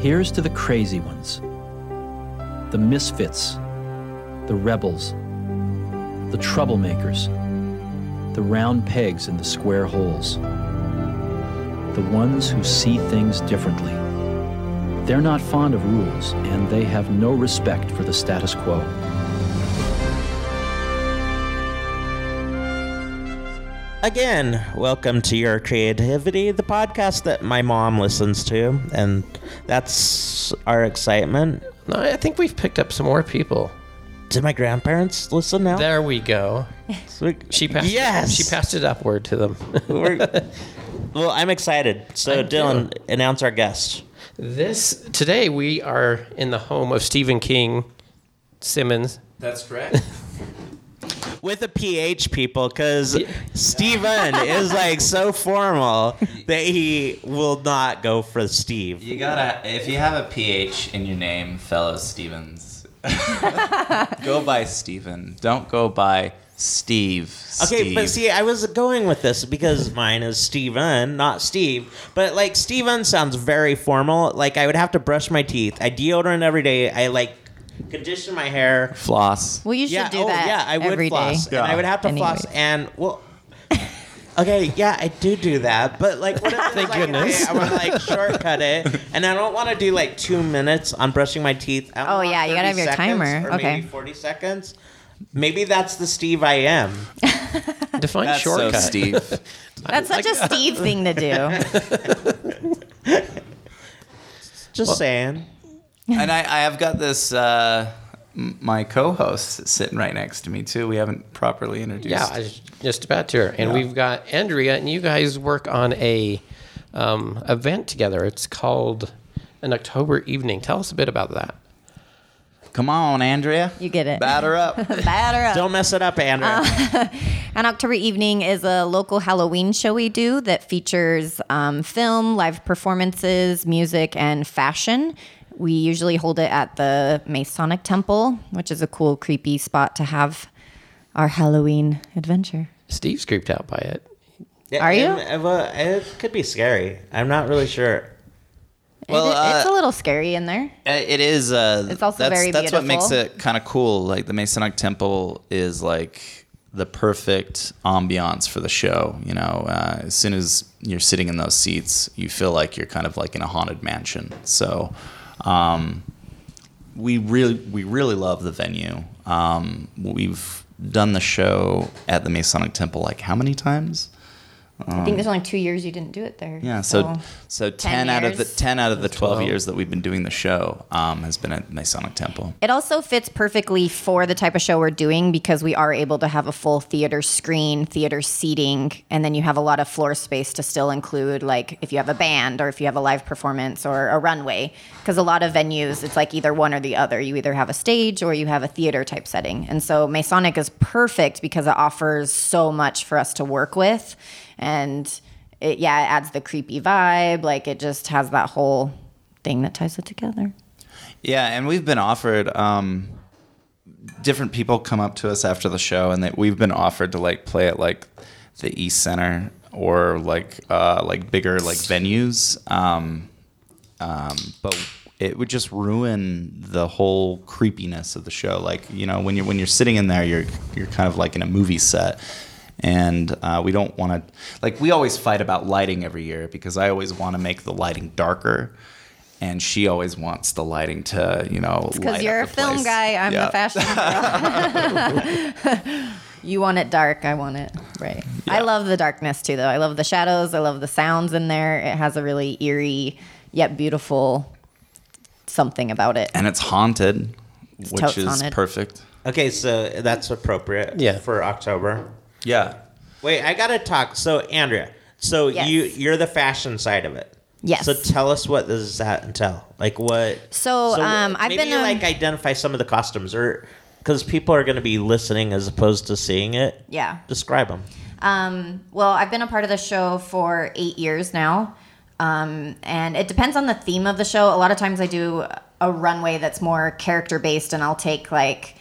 Here's to the crazy ones, the misfits, the rebels, the troublemakers, the round pegs in the square holes, the ones who see things differently. They're not fond of rules, and they have no respect for the status quo. Again, welcome to Your Creativity, the podcast that my mom listens to, and that's our excitement. No, I think we've picked up some more people. Did my grandparents listen now? There we go. She passed. Yes. She passed it upward to them. Well, I'm excited. So, I do. Dylan, announce our guest. this today we are in the home of Stephen King Simmons. That's correct. With a PH, people, because Steven is like so formal that he will not go for Steve. you gotta, if you have a PH in your name, fellow Stevens, go by Steven. Don't go by Steve. Okay, but see, I was going with this because mine is Steven, not Steve. But like Steven sounds very formal. Like I would have to brush my teeth. I deodorant every day. I like condition my hair. floss. Well, you should yeah, do oh that yeah, I would every day. floss, and I would have to floss. And well, okay, yeah, I do do that. But like, what if Thank like, goodness. okay, I want to like shortcut it, and I don't want to do like two minutes on brushing my teeth. I Oh, yeah, you gotta have your timer. Or Okay. maybe forty seconds. Maybe that's the Steve I am. Define That's shortcut. so Steve. That's such a Steve thing to do. Just saying. And I, I have got this. Uh, my co-host sitting right next to me too. We haven't properly introduced. Yeah, I was just about to. And Yeah. we've got Andrea, and you guys work on a um, event together. It's called an October evening. Tell us a bit about that. Come on, Andrea. You get it. Batter up. Batter up. Don't mess it up, Andrea. An October Evening is a local Halloween show we do that features um, film, live performances, music, and fashion. We usually hold it at the Masonic Temple, which is a cool, creepy spot to have our Halloween adventure. Steve's creeped out by it. Yeah, Are you? and, uh, well, it could be scary. I'm not really sure. Well, It- it's uh, a little scary in there. Uh, It is. Uh, It's also that's, very That's what makes it kind of cool. Like the Masonic Temple is like the perfect ambiance for the show. You know, uh, as soon as you're sitting in those seats, you feel like you're kind of like in a haunted mansion. So, um, we really, we really love the venue. Um, we've done the show at the Masonic Temple like how many times? I think there's only two years you didn't do it there. Yeah, so so, 10, out of the 10 out of the 12, 12. years that we've been doing the show um, has been at Masonic Temple. It also fits perfectly for the type of show we're doing because we are able to have a full theater screen, theater seating, and then you have a lot of floor space to still include, like, if you have a band or if you have a live performance or a runway. Because a lot of venues, it's like either one or the other. You either have a stage or you have a theater type setting. And so Masonic is perfect because it offers so much for us to work with. And it, yeah, it adds the creepy vibe. Like, it just has that whole thing that ties it together. Yeah, and we've been offered. Um, different people come up to us after the show, and we've been offered to like play at like the East Center or like uh, like bigger like venues. Um, um, but it would just ruin the whole creepiness of the show. Like you know, when you're when you're sitting in there, you're you're kind of like in a movie set. And uh, we don't want to, like, we always fight about lighting every year because I always want to make the lighting darker, and she always wants the lighting to, you know, Because you're a up the film place. guy, I'm Yeah. the fashion girl. you want it dark, I want it right. I love the darkness too, though. I love the shadows. I love the sounds in there. It has a really eerie yet beautiful something about it. and it's haunted, which is haunted. perfect. Okay, so that's appropriate. Yeah. For October. Yeah. Wait, I gotta talk. So Andrea, so Yes. you you're the fashion side of it. Yes. So tell us what does that entail? Like what? So, um, I've maybe been, um, like identify some of the costumes, or because people are going to be listening as opposed to seeing it. Yeah. Describe them. Um, well, I've been a part of the show for eight years now. Um, and it depends on the theme of the show. A lot of times I do a runway that's more character based, and I'll take like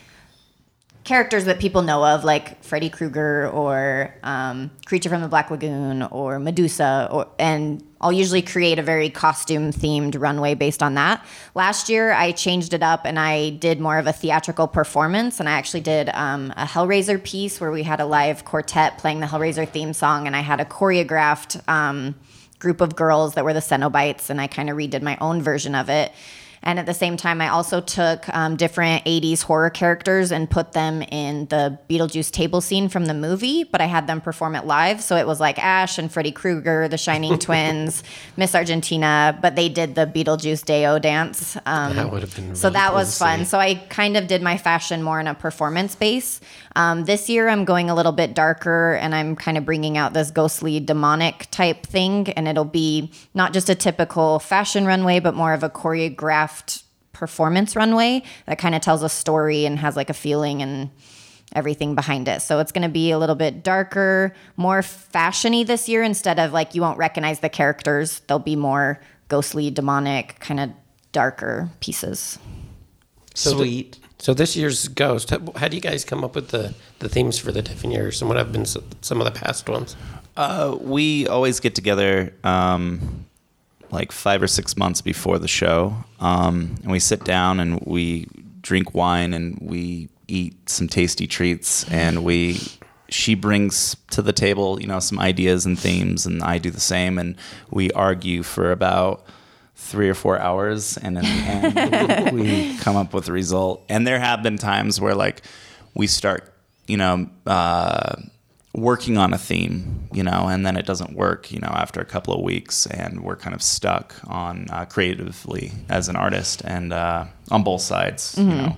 characters that people know of, like Freddy Krueger or um, Creature from the Black Lagoon or Medusa, or, and I'll usually create a very costume themed runway based on that. Last year, I changed it up and I did more of a theatrical performance, and I actually did um, a Hellraiser piece where we had a live quartet playing the Hellraiser theme song, and I had a choreographed. Um, group of girls that were the Cenobites, and I kind of redid my own version of it. And at the same time, I also took um, different 80s horror characters and put them in the Beetlejuice table scene from the movie, but I had them perform it live. So it was like Ash and Freddy Krueger, the Shining Twins, Miss Argentina, but they did the Beetlejuice Day-O dance. Um, That would have been so that cool was fun. So I kind of did my fashion more in a performance base. Um, this year, I'm going a little bit darker and I'm kind of bringing out this ghostly demonic type thing. And it'll be not just a typical fashion runway, but more of a choreographed performance runway that kind of tells a story and has like a feeling and everything behind it. So it's going to be a little bit darker, more fashiony this year instead of like you won't recognize the characters. They'll be more ghostly, demonic, kind of darker pieces. So the- Sweet. So this year's Ghost, how, how do you guys come up with the, the themes for the different years and what have been s- some of the past ones? Uh, we always get together um, like five or six months before the show, um, and we sit down and we drink wine and we eat some tasty treats, and we she brings to the table you know some ideas and themes, and I do the same, and we argue for about three or four hours. And in the end we come up with a result. And there have been times where like we start you know uh, working on a theme you know and then it doesn't work you know after a couple of weeks and we're kind of stuck on uh, creatively as an artist and uh, on both sides you know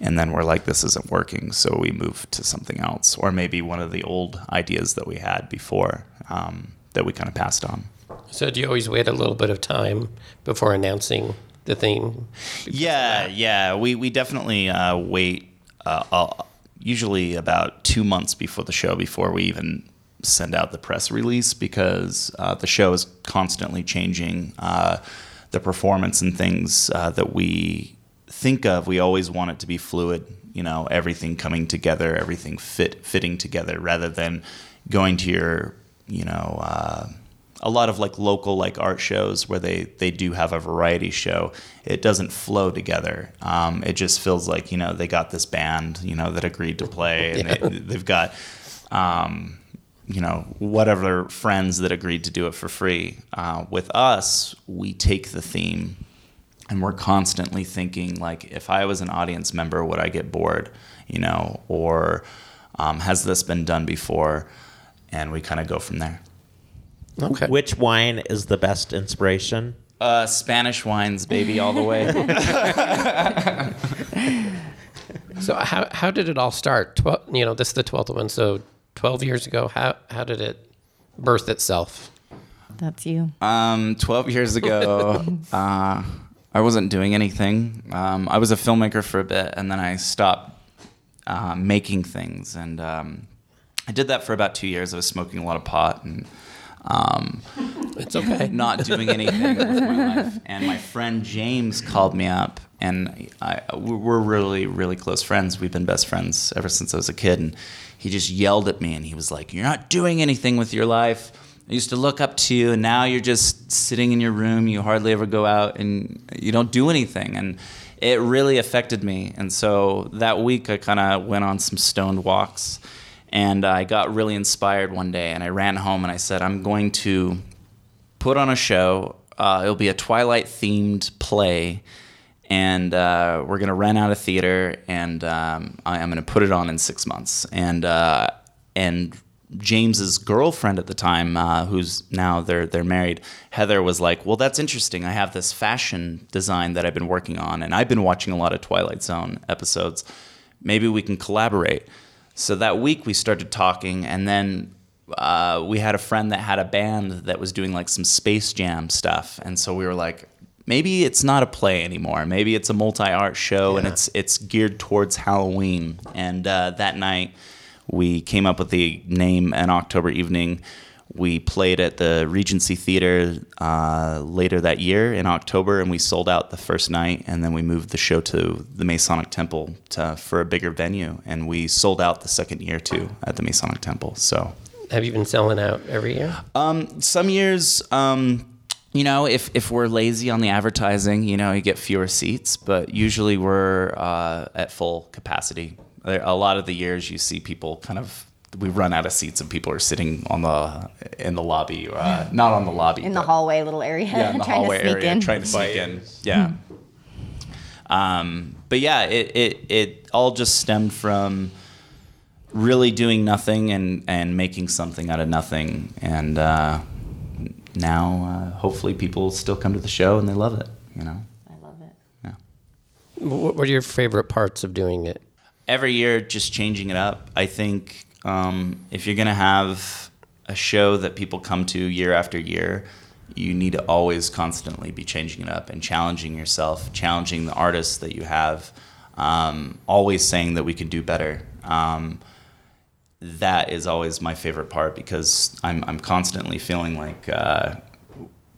and then we're like this isn't working so we move to something else or maybe one of the old ideas that we had before um, that we kind of passed on So do you always wait a little bit of time before announcing the theme? Yeah, yeah. We we definitely uh, wait uh, uh, usually about two months before the show before we even send out the press release because uh, the show is constantly changing. Uh, the performance and things uh, that we think of, we always want it to be fluid. You know, everything coming together, everything fit fitting together, rather than going to your, you know. A lot of like local like art shows where they they do have a variety show it doesn't flow together. Um, it just feels like you know they got this band you know that agreed to play and they, they've got um, you know whatever friends that agreed to do it for free. Uh, with us we take the theme and we're constantly thinking like if i was an audience member would i get bored you know or um, has this been done before? And we kind of go from there Okay. Which wine is the best inspiration? Uh, Spanish wines, baby, all the way. So how, how did it all start? Twelve, you know, this is the 12th one. So 12 years ago, how, how did it birth itself? That's you. um, Twelve years ago, uh, I wasn't doing anything. Um, I was a filmmaker for a bit, and then I stopped uh, making things, and um, I did that for about two years. I was smoking a lot of pot and. Um, It's okay. not doing anything with my life. And my friend James called me up, and I, we're really, really close friends. We've been best friends ever since I was a kid. And he just yelled at me, and he was like, "You're not doing anything with your life. I used to look up to you, and now you're just sitting in your room. You hardly ever go out, and you don't do anything." And it really affected me. And so that week, I kind of went on some stoned walks. And I got really inspired one day, and I ran home and I said, I'm going to put on a show. Uh, it'll be a Twilight themed play, and uh, we're gonna rent out a theater, and um, I, I'm gonna put it on in six months. And uh, and James's girlfriend at the time, uh, who's now they're they're married, Heather was like, "Well, that's interesting. I have this fashion design that I've been working on, and I've been watching a lot of Twilight Zone episodes. Maybe we can collaborate." So that week we started talking, and then uh, we had a friend that had a band that was doing like some Space Jam stuff, and so we were like, maybe it's not a play anymore. Maybe it's a multi-art show, and it's it's geared towards Halloween. And uh, that night, we came up with the name an October evening. We played at the Regency Theater uh, later that year in October, and we sold out the first night. And then we moved the show to the Masonic Temple to, for a bigger venue, and we sold out the second year too at the Masonic Temple. So Have you been selling out every year? some years, um, you know, if, if we're lazy on the advertising, you know, you get fewer seats, but usually we're uh, at full capacity. A lot of the years you see people kind of, we run out of seats and people are sitting on the, in the lobby, uh, not on the lobby. in the hallway little area, Yeah, in the trying hallway to sneak area, in. trying to sneak in. Yeah. Um, but yeah, it, it, it all just stemmed from really doing nothing and, and making something out of nothing. And uh, now, uh, hopefully, people still come to the show and they love it. You know, I love it. yeah. What were your favorite parts of doing it? Every year, just changing it up. I think um, if you're gonna have a show that people come to year after year, you need to always constantly be changing it up and challenging yourself, challenging the artists that you have, um, always saying that we can do better. Um, that is always my favorite part because I'm, I'm constantly feeling like uh,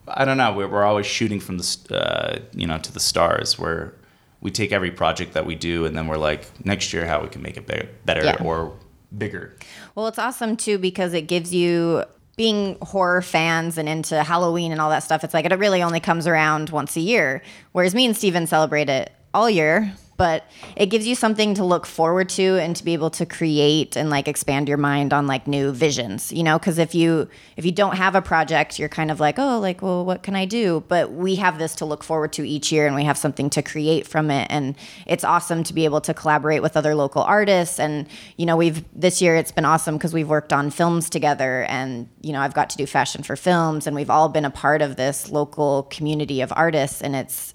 I don't know we're, we're always shooting from the uh, you know to the stars where we take every project that we do and then we're like next year how we can make it be- better Yeah. or bigger. Well, it's awesome too because it gives you being horror fans and into Halloween and all that stuff. It's like it really only comes around once a year, whereas me and Steven celebrate it all year. But it gives you something to look forward to and to be able to create and like expand your mind on like new visions, you know? Because if you if you don't have a project, you're kind of like, oh, like, well, what can I do? But we have this to look forward to each year, and we have something to create from it, and it's awesome to be able to collaborate with other local artists. And you know, we've this year it's been awesome because we've worked on films together, and you know, I've got to do fashion for films, and we've all been a part of this local community of artists, and it's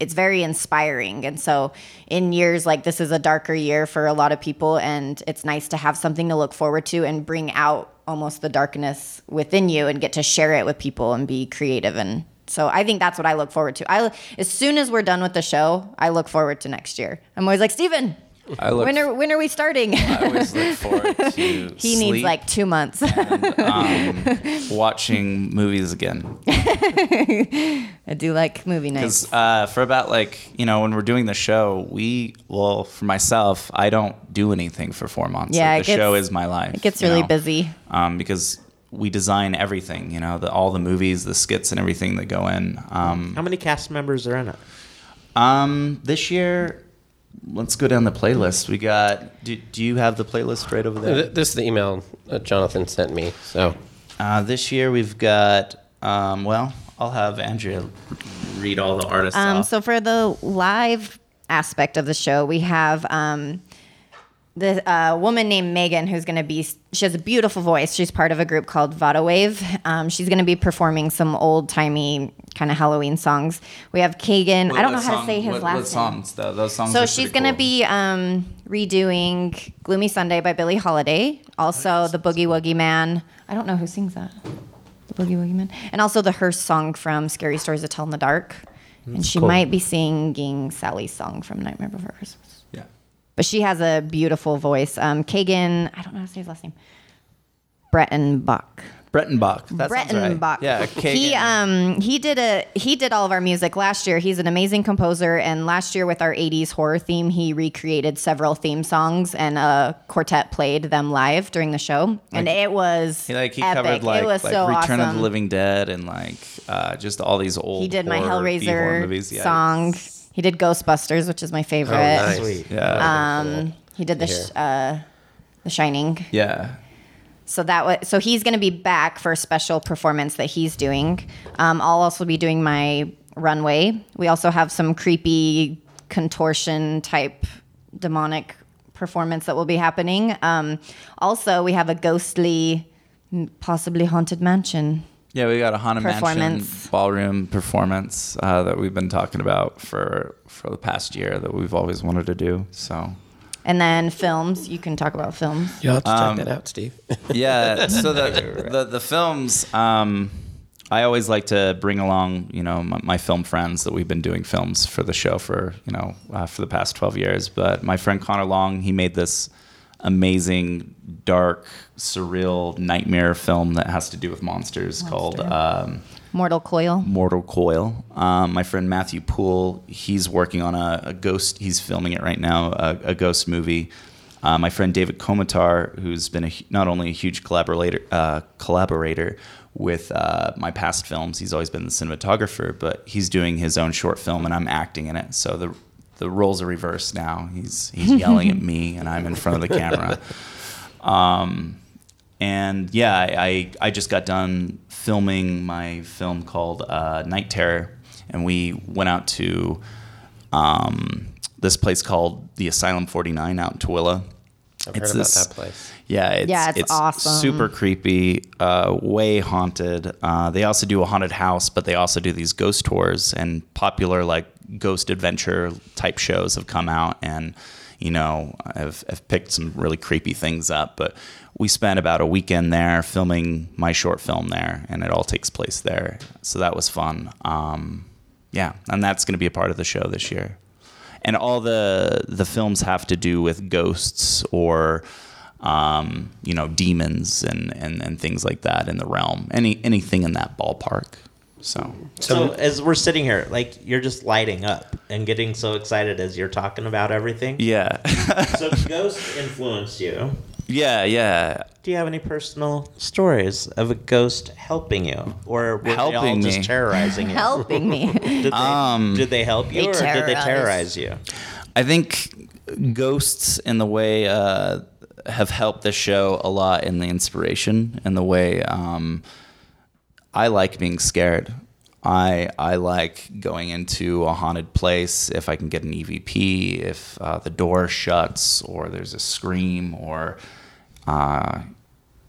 it's very inspiring. And so, in years like this is a darker year for a lot of people, and it's nice to have something to look forward to and bring out almost the darkness within you and get to share it with people and be creative. And so, I think that's what I look forward to. I as soon as we're done with the show, I look forward to next year. I'm always like, Steven, I look. when are when are we starting? I always look forward to he needs like two months. and, um, watching movies again. I do like movie nights. Because uh, for about like you know when we're doing the show, we well for myself, I don't do anything for four months. Yeah, Like, it the show is my life. It gets really know? busy. um, because we design everything. You know, the, all the movies, the skits, and everything that go in. Um, How many cast members are in it? um, this year, let's go down the playlist. We got. Do, do you have the playlist right over there? This is the email that Jonathan sent me. So Uh, this year we've got. Um, well, I'll have Andrea read all the artists. Um, off. so for the live aspect of the show, we have um, the uh, woman named Megan who's going to be. She has a beautiful voice. She's part of a group called Vada Wave. Um, she's going to be performing some old timey kind of Halloween songs. We have Kagan. I don't know What how to say his what, last what name. songs though? Those songs. So she's going to cool. be um, redoing "Gloomy Sunday" by Billie Holiday. Also, "The Boogie Woogie Man." I don't know who sings that. The Boogie Woogie Man, and also the Hearse song from "Scary Stories to Tell in the Dark." and she cool. might be singing Sally's song from "Nightmare Before Christmas." But she has a beautiful voice. Um, Kagan, I don't know how to say his last name. Brettenbach. Brettenbach. That sounds right. Brettenbach. Yeah. He um he did a he did all of our music last year. He's an amazing composer, and last year with our '80s horror theme, he recreated several theme songs, and a quartet played them live during the show, and it was He like he epic. covered like, it was like so Return awesome. of the Living Dead and like uh, just all these old. he did my Hellraiser movies. Yeah, song. He did Ghostbusters, which is my favorite. Oh, nice. Sweet. Yeah. Um, he did the sh- uh, the Shining. yeah. So that was so he's going to be back for a special performance that he's doing. Um, I'll also be doing my runway. We also have some creepy contortion type demonic performance that will be happening. Um, also, we have a ghostly, possibly haunted mansion. Yeah, we got a Haunted Mansion ballroom performance uh, that we've been talking about for for the past year that we've always wanted to do. So And then films. You can talk about films. you'll have to check Um, that out, Steve. yeah, so the the, the films. Um, I always like to bring along, you know, my, my film friends that we've been doing films for the show for, you know, uh, for the past twelve years. But my friend Connor Long, he made this amazing, dark, surreal nightmare film that has to do with monsters called um, Mortal Coil. Mortal Coil. Um, my friend Matthew Poole, he's working on a, a ghost. He's filming it right now, a, a ghost movie. Uh, my friend David Komatar, who's been a, not only a huge collaborator, uh, collaborator with uh, my past films, he's always been the cinematographer, but he's doing his own short film, and I'm acting in it. So the the roles are reversed now. He's he's yelling at me, and I'm in front of the camera. Um, and yeah, I, I I just got done filming my film called uh, Night Terror, and we went out to um, this place called the Asylum 49 out in Tooele. I've heard about that place. Yeah, it's, Yeah, it's awesome. super creepy, uh, way haunted. Uh, they also do a haunted house, but they also do these ghost tours and popular like ghost adventure type shows have come out and you know have, have picked some really creepy things up. But we spent about a weekend there filming my short film there, and it all takes place there. So that was fun. Um, yeah, and that's going to be a part of the show this year and all the the films have to do with ghosts or um, you know demons and, and and things like that in the realm any anything in that ballpark so So, as we're sitting here, like you're just lighting up and getting so excited as you're talking about everything. yeah So Ghost influenced you. Yeah yeah Do you have any personal stories of a ghost helping you, or were they all Helping just me. terrorizing you? Helping me. Did they, did they help you, They or did they terrorize. terrorize you? I think ghosts in the way uh, have helped the show a lot in the inspiration and the way um, I like being scared. I I like going into a haunted place if I can get an EVP, if uh, the door shuts or there's a scream or uh,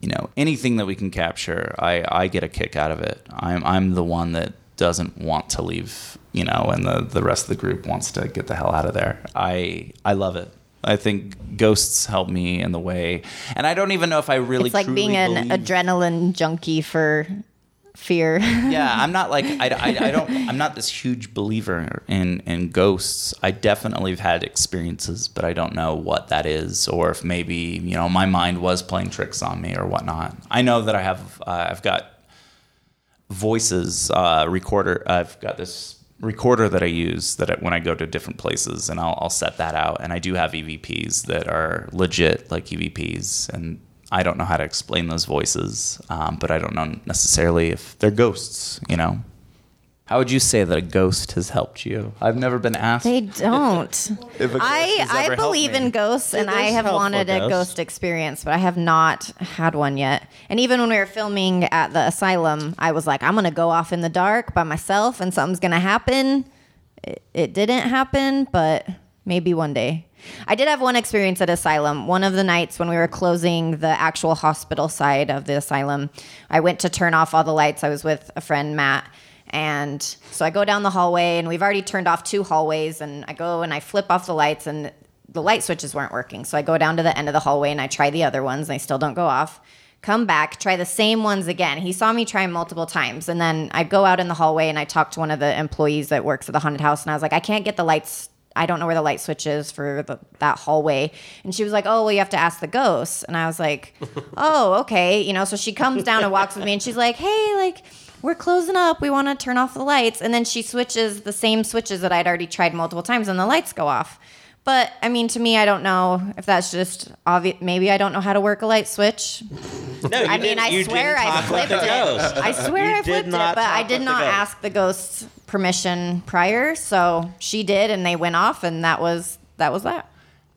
you know anything that we can capture. I, I get a kick out of it. I'm I'm the one that doesn't want to leave, you know, and the, the rest of the group wants to get the hell out of there. I I love it. I think ghosts help me in the way, and I don't even know if I really. it's like being an believe- adrenaline junkie for fear. yeah, I'm not like I, I, I don't I'm not this huge believer in in ghosts. I definitely have had experiences, but I don't know what that is, or if maybe you know my mind was playing tricks on me or whatnot. I know that I have uh, I've got voices uh, recorder. I've got this recorder that I use that I, when I go to different places, and I'll, I'll set that out. And I do have EVPs that are legit like EVPs, and I don't know how to explain those voices, um, but I don't know necessarily if they're ghosts. You know. How would you say that a ghost has helped you? I've never been asked. They don't. If a ghost I I believe in ghosts, and I have wanted a ghosts. ghost experience, but I have not had one yet. And even when we were filming at the asylum, I was like, I'm gonna go off in the dark by myself, and something's gonna happen. It, it didn't happen, but maybe one day. I did have one experience at asylum. One of the nights when we were closing the actual hospital side of the asylum, I went to turn off all the lights. I was with a friend, Matt. And so I go down the hallway, and we've already turned off two hallways. And I go and I flip off the lights, and the light switches weren't working. So I go down to the end of the hallway and I try the other ones, and they still don't go off. Come back, try the same ones again. He saw me try multiple times. And then I go out in the hallway and I talk to one of the employees that works at the haunted house, and I was like, I can't get the lights. I don't know where the light switch is for the, that hallway. And she was like, Oh, well, you have to ask the ghosts. And I was like, Oh, okay. You know, so she comes down and walks with me and she's like, Hey, like, we're closing up. We want to turn off the lights. And then she switches the same switches that I'd already tried multiple times and the lights go off. But I mean, to me, I don't know if that's just obvious. Maybe I don't know how to work a light switch. No, you I mean, didn't- I you swear I talk with flipped it. I swear You I did flipped it, but I did with the not ask the ghosts permission prior. So she did, and they went off, and that was that was that.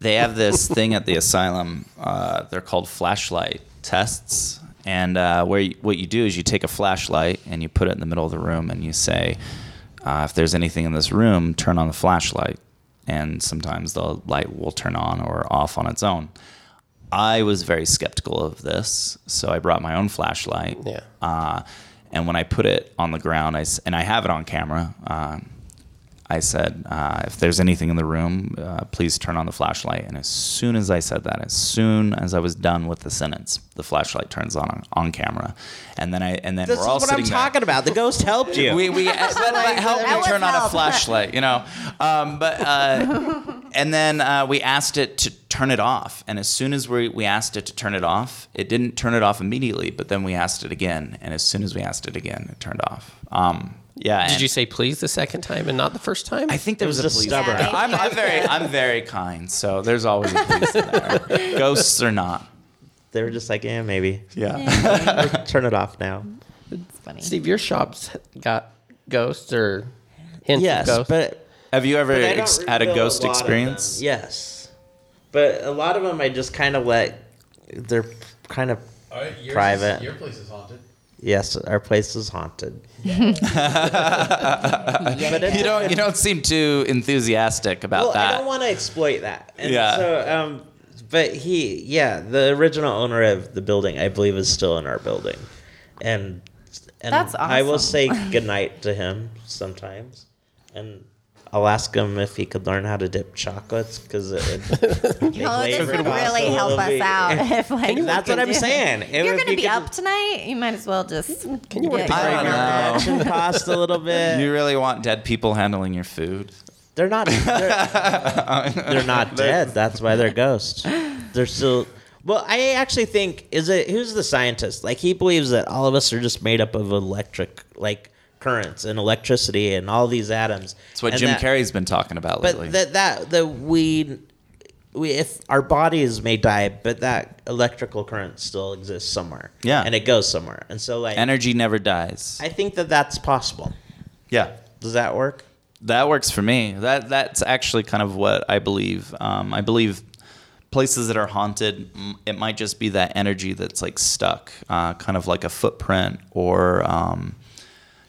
they have this thing at the asylum. Uh, they're called flashlight tests, and uh, where you, what you do is you take a flashlight and you put it in the middle of the room, and you say, uh, "If there's anything in this room, turn on the flashlight." And sometimes the light will turn on or off on its own. I was very skeptical of this, so I brought my own flashlight. Yeah. Uh, and when I put it on the ground, I and I have it on camera. Um, I said, uh, if there's anything in the room, uh, please turn on the flashlight. And as soon as I said that, as soon as I was done with the sentence, the flashlight turns on on camera. And then I and then This we're all sitting. This is what I'm sitting there. talk about. The ghost helped you. We, we but, but help me was turn on a flashlight, you know. Um, but uh, and then uh, we asked it to turn it off. And as soon as we, we asked it to turn it off, it didn't turn it off immediately. But then we asked it again, and as soon as we asked it again, it turned off. Um, yeah. Did you say please the second time and not the first time? I think there was, was a just please. stubborn. Yeah. I'm, I'm very, I'm very kind, so there's always a please there. Ghosts or not. They were just like, yeah, maybe. Yeah. Turn it off now. It's funny. Steve, your shop's got ghosts or hints Yes, of ghosts? but Have you ever But I don't ex- had a ghost lot of experience? Yes, but a lot of them I just kind of let. They're kind of private. your place is haunted. Yes. Our place is haunted. but You don't, you don't seem too enthusiastic about well, that. I don't want to exploit that. And Yeah. So, um, but he, yeah, the original owner of the building, I believe, is still in our building, and and That's I will say goodnight to him sometimes, and. I'll ask him if he could learn how to dip chocolates because it would make Oh, this would really help us bit- out. If, like, we That's what I'm do- saying. If you're gonna you be could- up tonight, you might as well just. Can you work get the I grave don't yard? know. Production cost a little bit. you really want dead people handling your food? They're not. They're, they're not dead. That's why they're ghosts. They're still. Well, I actually think is it who's the scientist? Like he believes that all of us are just made up of electric, like currents and electricity and all these atoms. That's what And Jim that- Carrey's been talking about lately. But that that that we. We, if our bodies may die, but that electrical current still exists somewhere, Yeah. and it goes somewhere, and so like Energy never dies. I think that that's possible. yeah. Does that work? That works for me. That that's actually kind of what I believe. Um, I believe places that are haunted, it might just be that energy that's like stuck, uh, kind of like a footprint or um,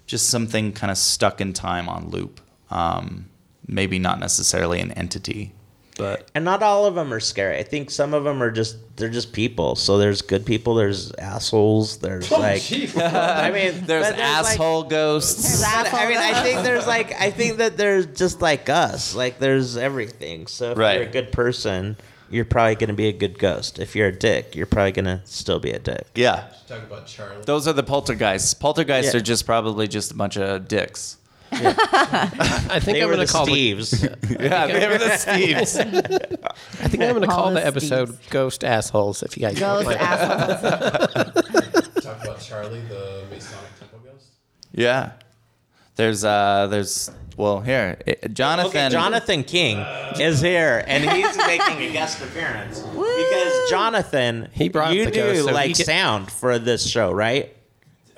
just something kind of stuck in time on loop. Um, maybe not necessarily an entity, but And not all of them are scary. I think some of them are just they're just people. So there's good people, there's assholes, there's like I mean there's but like- asshole ghosts. but, I mean, I think there's like I think that there's just like us. Like there's everything. So if Right. you're a good person, you're probably going to be a good ghost. If you're a dick, you're probably going to still be a dick. Yeah. Talk about Charlie. Those are the poltergeists. Poltergeists Yeah. are just probably just a bunch of dicks. I think They I'm were going to call the, Steves. Yeah, they were the Steves. I think I'm going to Call call the the episode "Ghost Assholes." If you guys don't Ghost mind. assholes. Talk about Charlie, the Masonic temple ghost. Yeah. There's uh there's well here Jonathan Okay, Jonathan King is here, and he's making a guest appearance because Jonathan, He brought you the do ghost, so like can- sound for this show, right?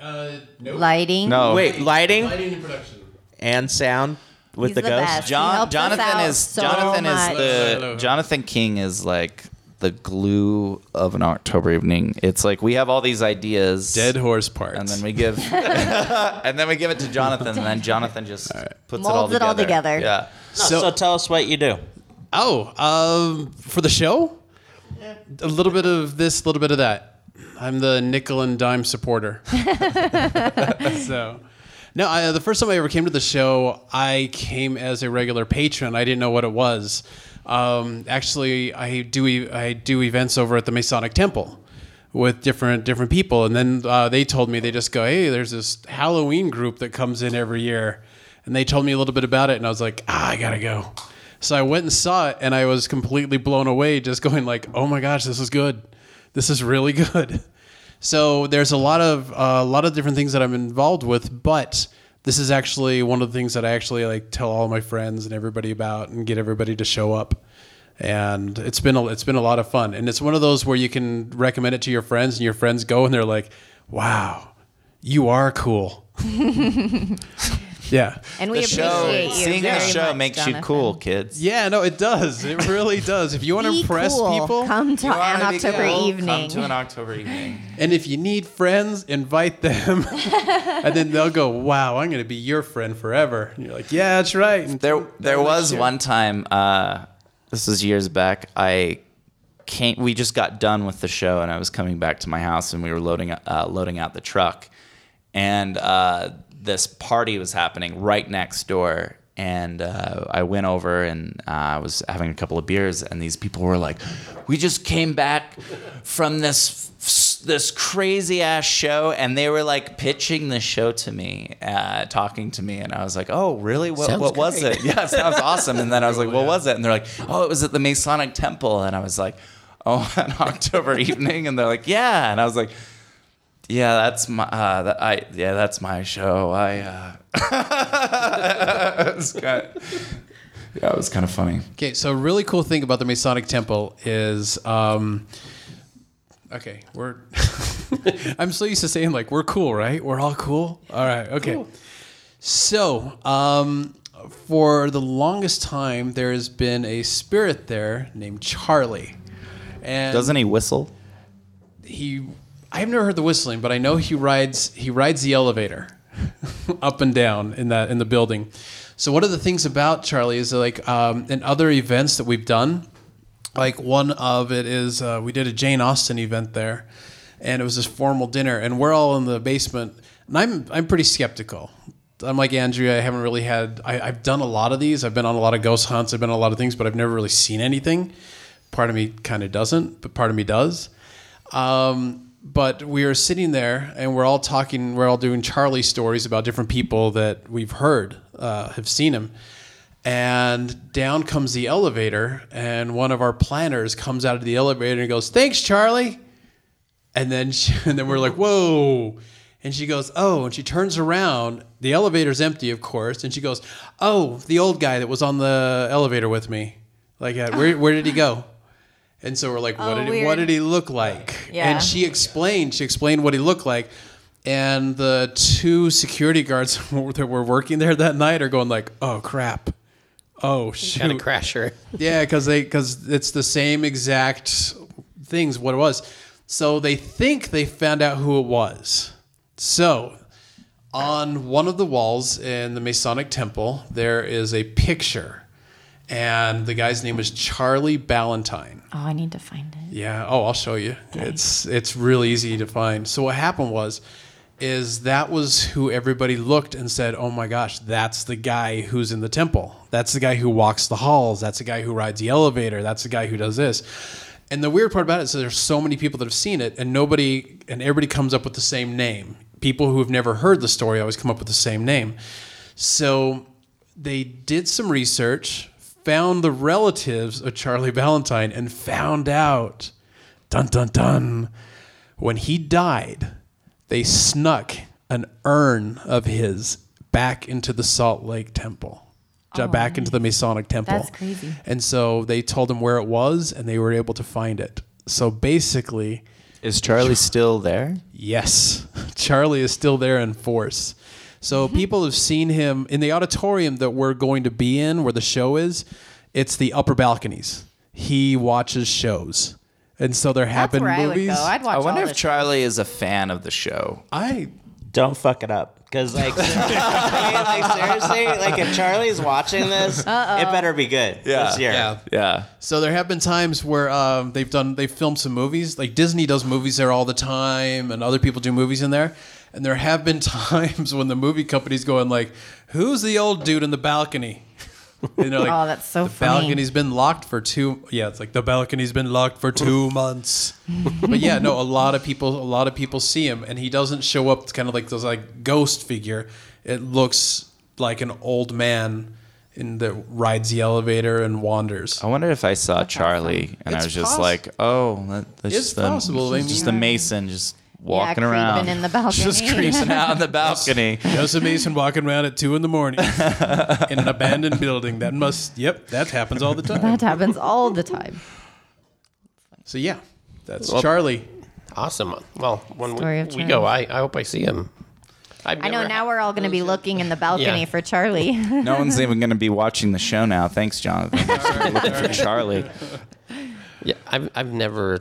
Uh, no. Lighting. No. Wait, lighting Lighting and production. and sound with He's the, the ghost. best. He John Jonathan is so Jonathan much. is the Jonathan King is like the glue of an October evening. It's like we have all these ideas Dead horse parts. and then we give and then we give it to Jonathan and then Jonathan just puts it all Molds it together. all together. Yeah. No, so, So- tell us what you do. Oh, um, for the show, a little bit of this, a little bit of that. I'm the nickel and dime supporter. so, no, I, the first time I ever came to the show, I came as a regular patron. I didn't know what it was. Um, actually, I do I do events over at the Masonic Temple with different different people, and then uh, they told me they just go, "Hey, there's this Halloween group that comes in every year," and they told me a little bit about it, and I was like, "Ah, I gotta go." So I went and saw it, and I was completely blown away, just going like, "Oh my gosh, this is good! This is really good." So there's a lot of uh, a lot of different things that I'm involved with, but this is actually one of the things that I actually like tell all my friends and everybody about, and get everybody to show up. And it's been a, it's been a lot of fun, and it's one of those where you can recommend it to your friends, and your friends go and they're like, "Wow, you are cool." yeah. And we The show appreciate you. seeing the show much, makes you cool, kids. Yeah, no, it does. It really does. If you want to impress cool. people, Come to an October cool? evening. Come to an October evening. and if you need friends, invite them, and then they'll go, "Wow, I'm going to be your friend forever." And you're like, "Yeah, that's right." And There, there was year. one time. Uh, this was years back. I came. We just got done with the show, and I was coming back to my house, and we were loading, uh, loading out the truck, and uh, this party was happening right next door. And uh, I went over and uh, I was having a couple of beers, and these people were like, "We just came back from this this crazy ass show, and they were like pitching the show to me, uh, talking to me, and I was like, "Oh, really? What, Sounds what was it? Yeah, it sounds awesome." And then I was like, "What was it?" And they're like, "Oh, it was at the Masonic Temple," and I was like, "Oh, an October evening," and they're like, "Yeah," and I was like. Yeah, that's my uh, that, I yeah, that's my show. I uh, it was kind yeah, it was kind of funny. Okay, so a really cool thing about the Masonic Temple is, um, okay, we're. I'm so used to saying like we're cool, right? We're all cool. All right, okay. So, um, for the longest time, there has been a spirit there named Charlie, and Doesn't he whistle? he I've never heard the whistling, but I know he rides he rides the elevator up and down in that in the building. So one of the things about Charlie is that, like um, in other events that we've done, like one of it is uh, we did a Jane Austen event there, and it was this formal dinner, and we're all in the basement, and I'm I'm pretty skeptical. I'm like Andrea. I haven't really had. I, I've done a lot of these. I've been on a lot of ghost hunts. I've been on a lot of things, but I've never really seen anything. Part of me kind of doesn't, but part of me does. Um, but we are sitting there and we're all talking, we're all doing Charlie stories about different people that we've heard, uh, have seen him. And down comes the elevator, and one of our planners comes out of the elevator and goes, Thanks, Charlie. And then, she, and then we're like, Whoa. And she goes, Oh, and she turns around. The elevator's empty, of course. And she goes, Oh, the old guy that was on the elevator with me. Like, uh, where, where did he go? And so we're like, what, Oh, did, he, what did he look like? Yeah. And she explained, she explained what he looked like. And the two security guards that were working there that night are going like, oh crap. Oh shoot. Got a crasher. Yeah, because they because it's the same exact things what it was. So they think they found out who it was. So on one of the walls in the Masonic Temple, there is a picture, and the guy's name is Charlie Ballantyne. Oh, I need to find it. Yeah. Oh, I'll show you. It's it's really easy to find. So what happened was, is that was who everybody looked and said, "Oh my gosh, that's the guy who's in the temple. That's the guy who walks the halls. That's the guy who rides the elevator. That's the guy who does this." And the weird part about it is there's so many people that have seen it, and nobody and everybody comes up with the same name. People who have never heard the story always come up with the same name. So they did some research, found the relatives of Charlie Valentine, and found out, dun dun dun, when he died, they snuck an urn of his back into the Salt Lake Temple. ju- oh, Back into the Masonic Temple. That's crazy. And so they told him where it was, and they were able to find it. So basically, Is Charlie still there? Yes, Charlie is still there in force. So people have seen him in the auditorium that we're going to be in, where the show is. It's the upper balconies. He watches shows, and so there have That's been where I would movies. go. I'd watch I wonder all if the Charlie is a fan of the show. I Don't fuck it up. Because, like, I mean, like, seriously, like, if Charlie's watching this, it better be good. Yeah. This year. yeah. Yeah. So there have been times where um, they've done they've filmed some movies. Like Disney does movies there all the time, and other people do movies in there. And there have been times when the movie company's going like, "Who's the old dude in the balcony?" And they're like, Oh, that's so funny. the funny. balcony's been locked for two. Yeah, it's like the balcony's been locked for two months. but yeah, no, a lot of people, a lot of people see him, and he doesn't show up It's kind of like this like ghost figure. It looks like an old man in that rides the elevator and wanders. I wonder if I saw Charlie and I It's was just poss- like, oh, that, that's It's just, the, possible. I just the mason just walking creeping around in the balcony. just creeping out on the balcony. Joseph Mason walking around at two in the morning in an abandoned building. That must, yep, that happens all the time. That happens all the time. So yeah, that's Charlie. Awesome. Well, when Story we, of we go, I, I hope I see him. I've know now we're all going to be looking in the balcony Yeah. for Charlie. No one's even going to be watching the show now. Thanks, Jonathan. We're just looking for Charlie. Yeah, I've I've never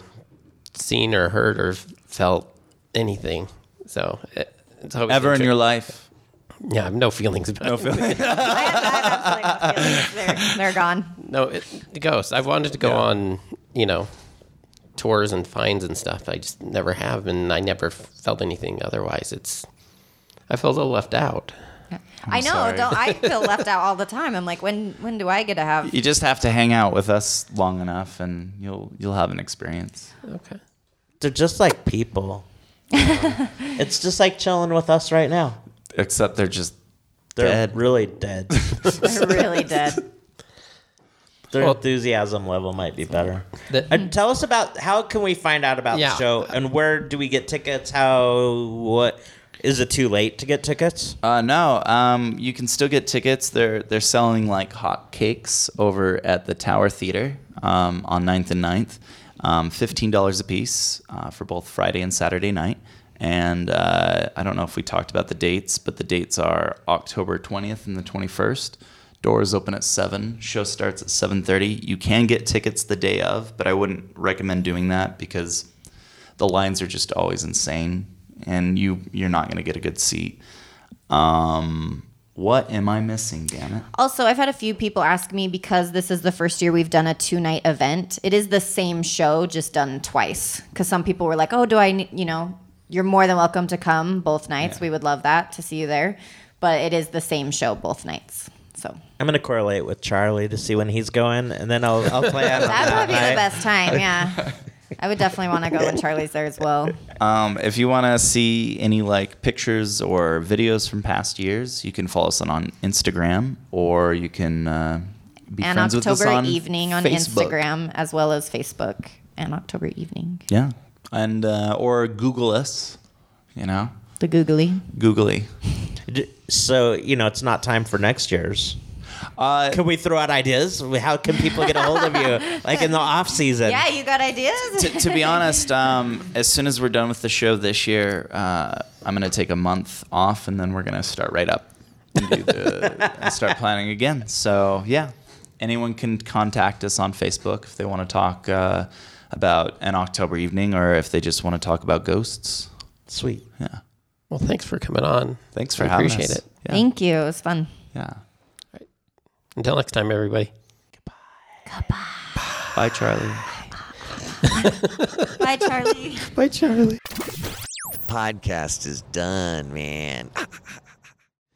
seen or heard or felt anything. So it, it's always Ever in your life? yeah, I have no feelings about no feelings. I have, I have absolutely no feelings. They're, they're gone. no, it, the ghost. I've wanted to go on, you know, tours and finds and stuff. I just never have, and I never felt anything. Otherwise, it's I feel a little left out. I know. sorry. Don't I feel left out all the time? I'm like, when when do I get to have? You just have to hang out with us long enough, and you'll you'll have an experience. Okay. They're just like people. It's just like chilling with us right now. Except they're just They're dead. really dead. They're really dead. Their Well- enthusiasm level might be better. The- And tell us about how can we find out about Yeah. the show and where do we get tickets? How what is it too late to get tickets? Uh, no, um, you can still get tickets. They're they're selling like hot cakes over at the Tower Theater um, on 9th and 9th. Um, Fifteen dollars a piece uh, for both Friday and Saturday night. And uh, I don't know if we talked about the dates, but the dates are October 20th and the 21st. Doors open at seven. Show starts at 7:30. You can get tickets the day of, but I wouldn't recommend doing that because the lines are just always insane and you you're not going to get a good seat um what am i missing damn it Also, I've had a few people ask me because this is the first year we've done a two night event. It is the same show, just done twice. Because some people were like, "Oh, do I? ne- You know, you're more than welcome to come both nights. We would love that to see you there." But it is the same show both nights. So I'm gonna correlate with Charlie to see when he's going, and then I'll I'll play out on that that would be night. the best time. Yeah, I would definitely want to go when Charlie's there as well. um if you want to see any like pictures or videos from past years you can follow us on, on instagram or you can uh, be and friends with us October on evening on Facebook. Instagram as well as Facebook and October evening. yeah and uh, or google us you know The googly. googly So you know, it's not time for next year's. Uh Can we throw out ideas? How can people get a hold of you, like in the off season? Yeah, you got ideas? to, to be honest, um, as soon as we're done with the show this year, uh, I'm going to take a month off, and then we're going to start right up and, do the, and start planning again. So yeah, anyone can contact us on Facebook if they want to talk uh, about an October evening, or if they just want to talk about ghosts. Sweet. Yeah. well, thanks for coming on. Thanks for I having appreciate us. it. Yeah. Thank you. It was fun. yeah. Until next time, everybody. Goodbye. Goodbye. Bye, Charlie. Bye, Charlie. Bye, Charlie. The podcast is done, man.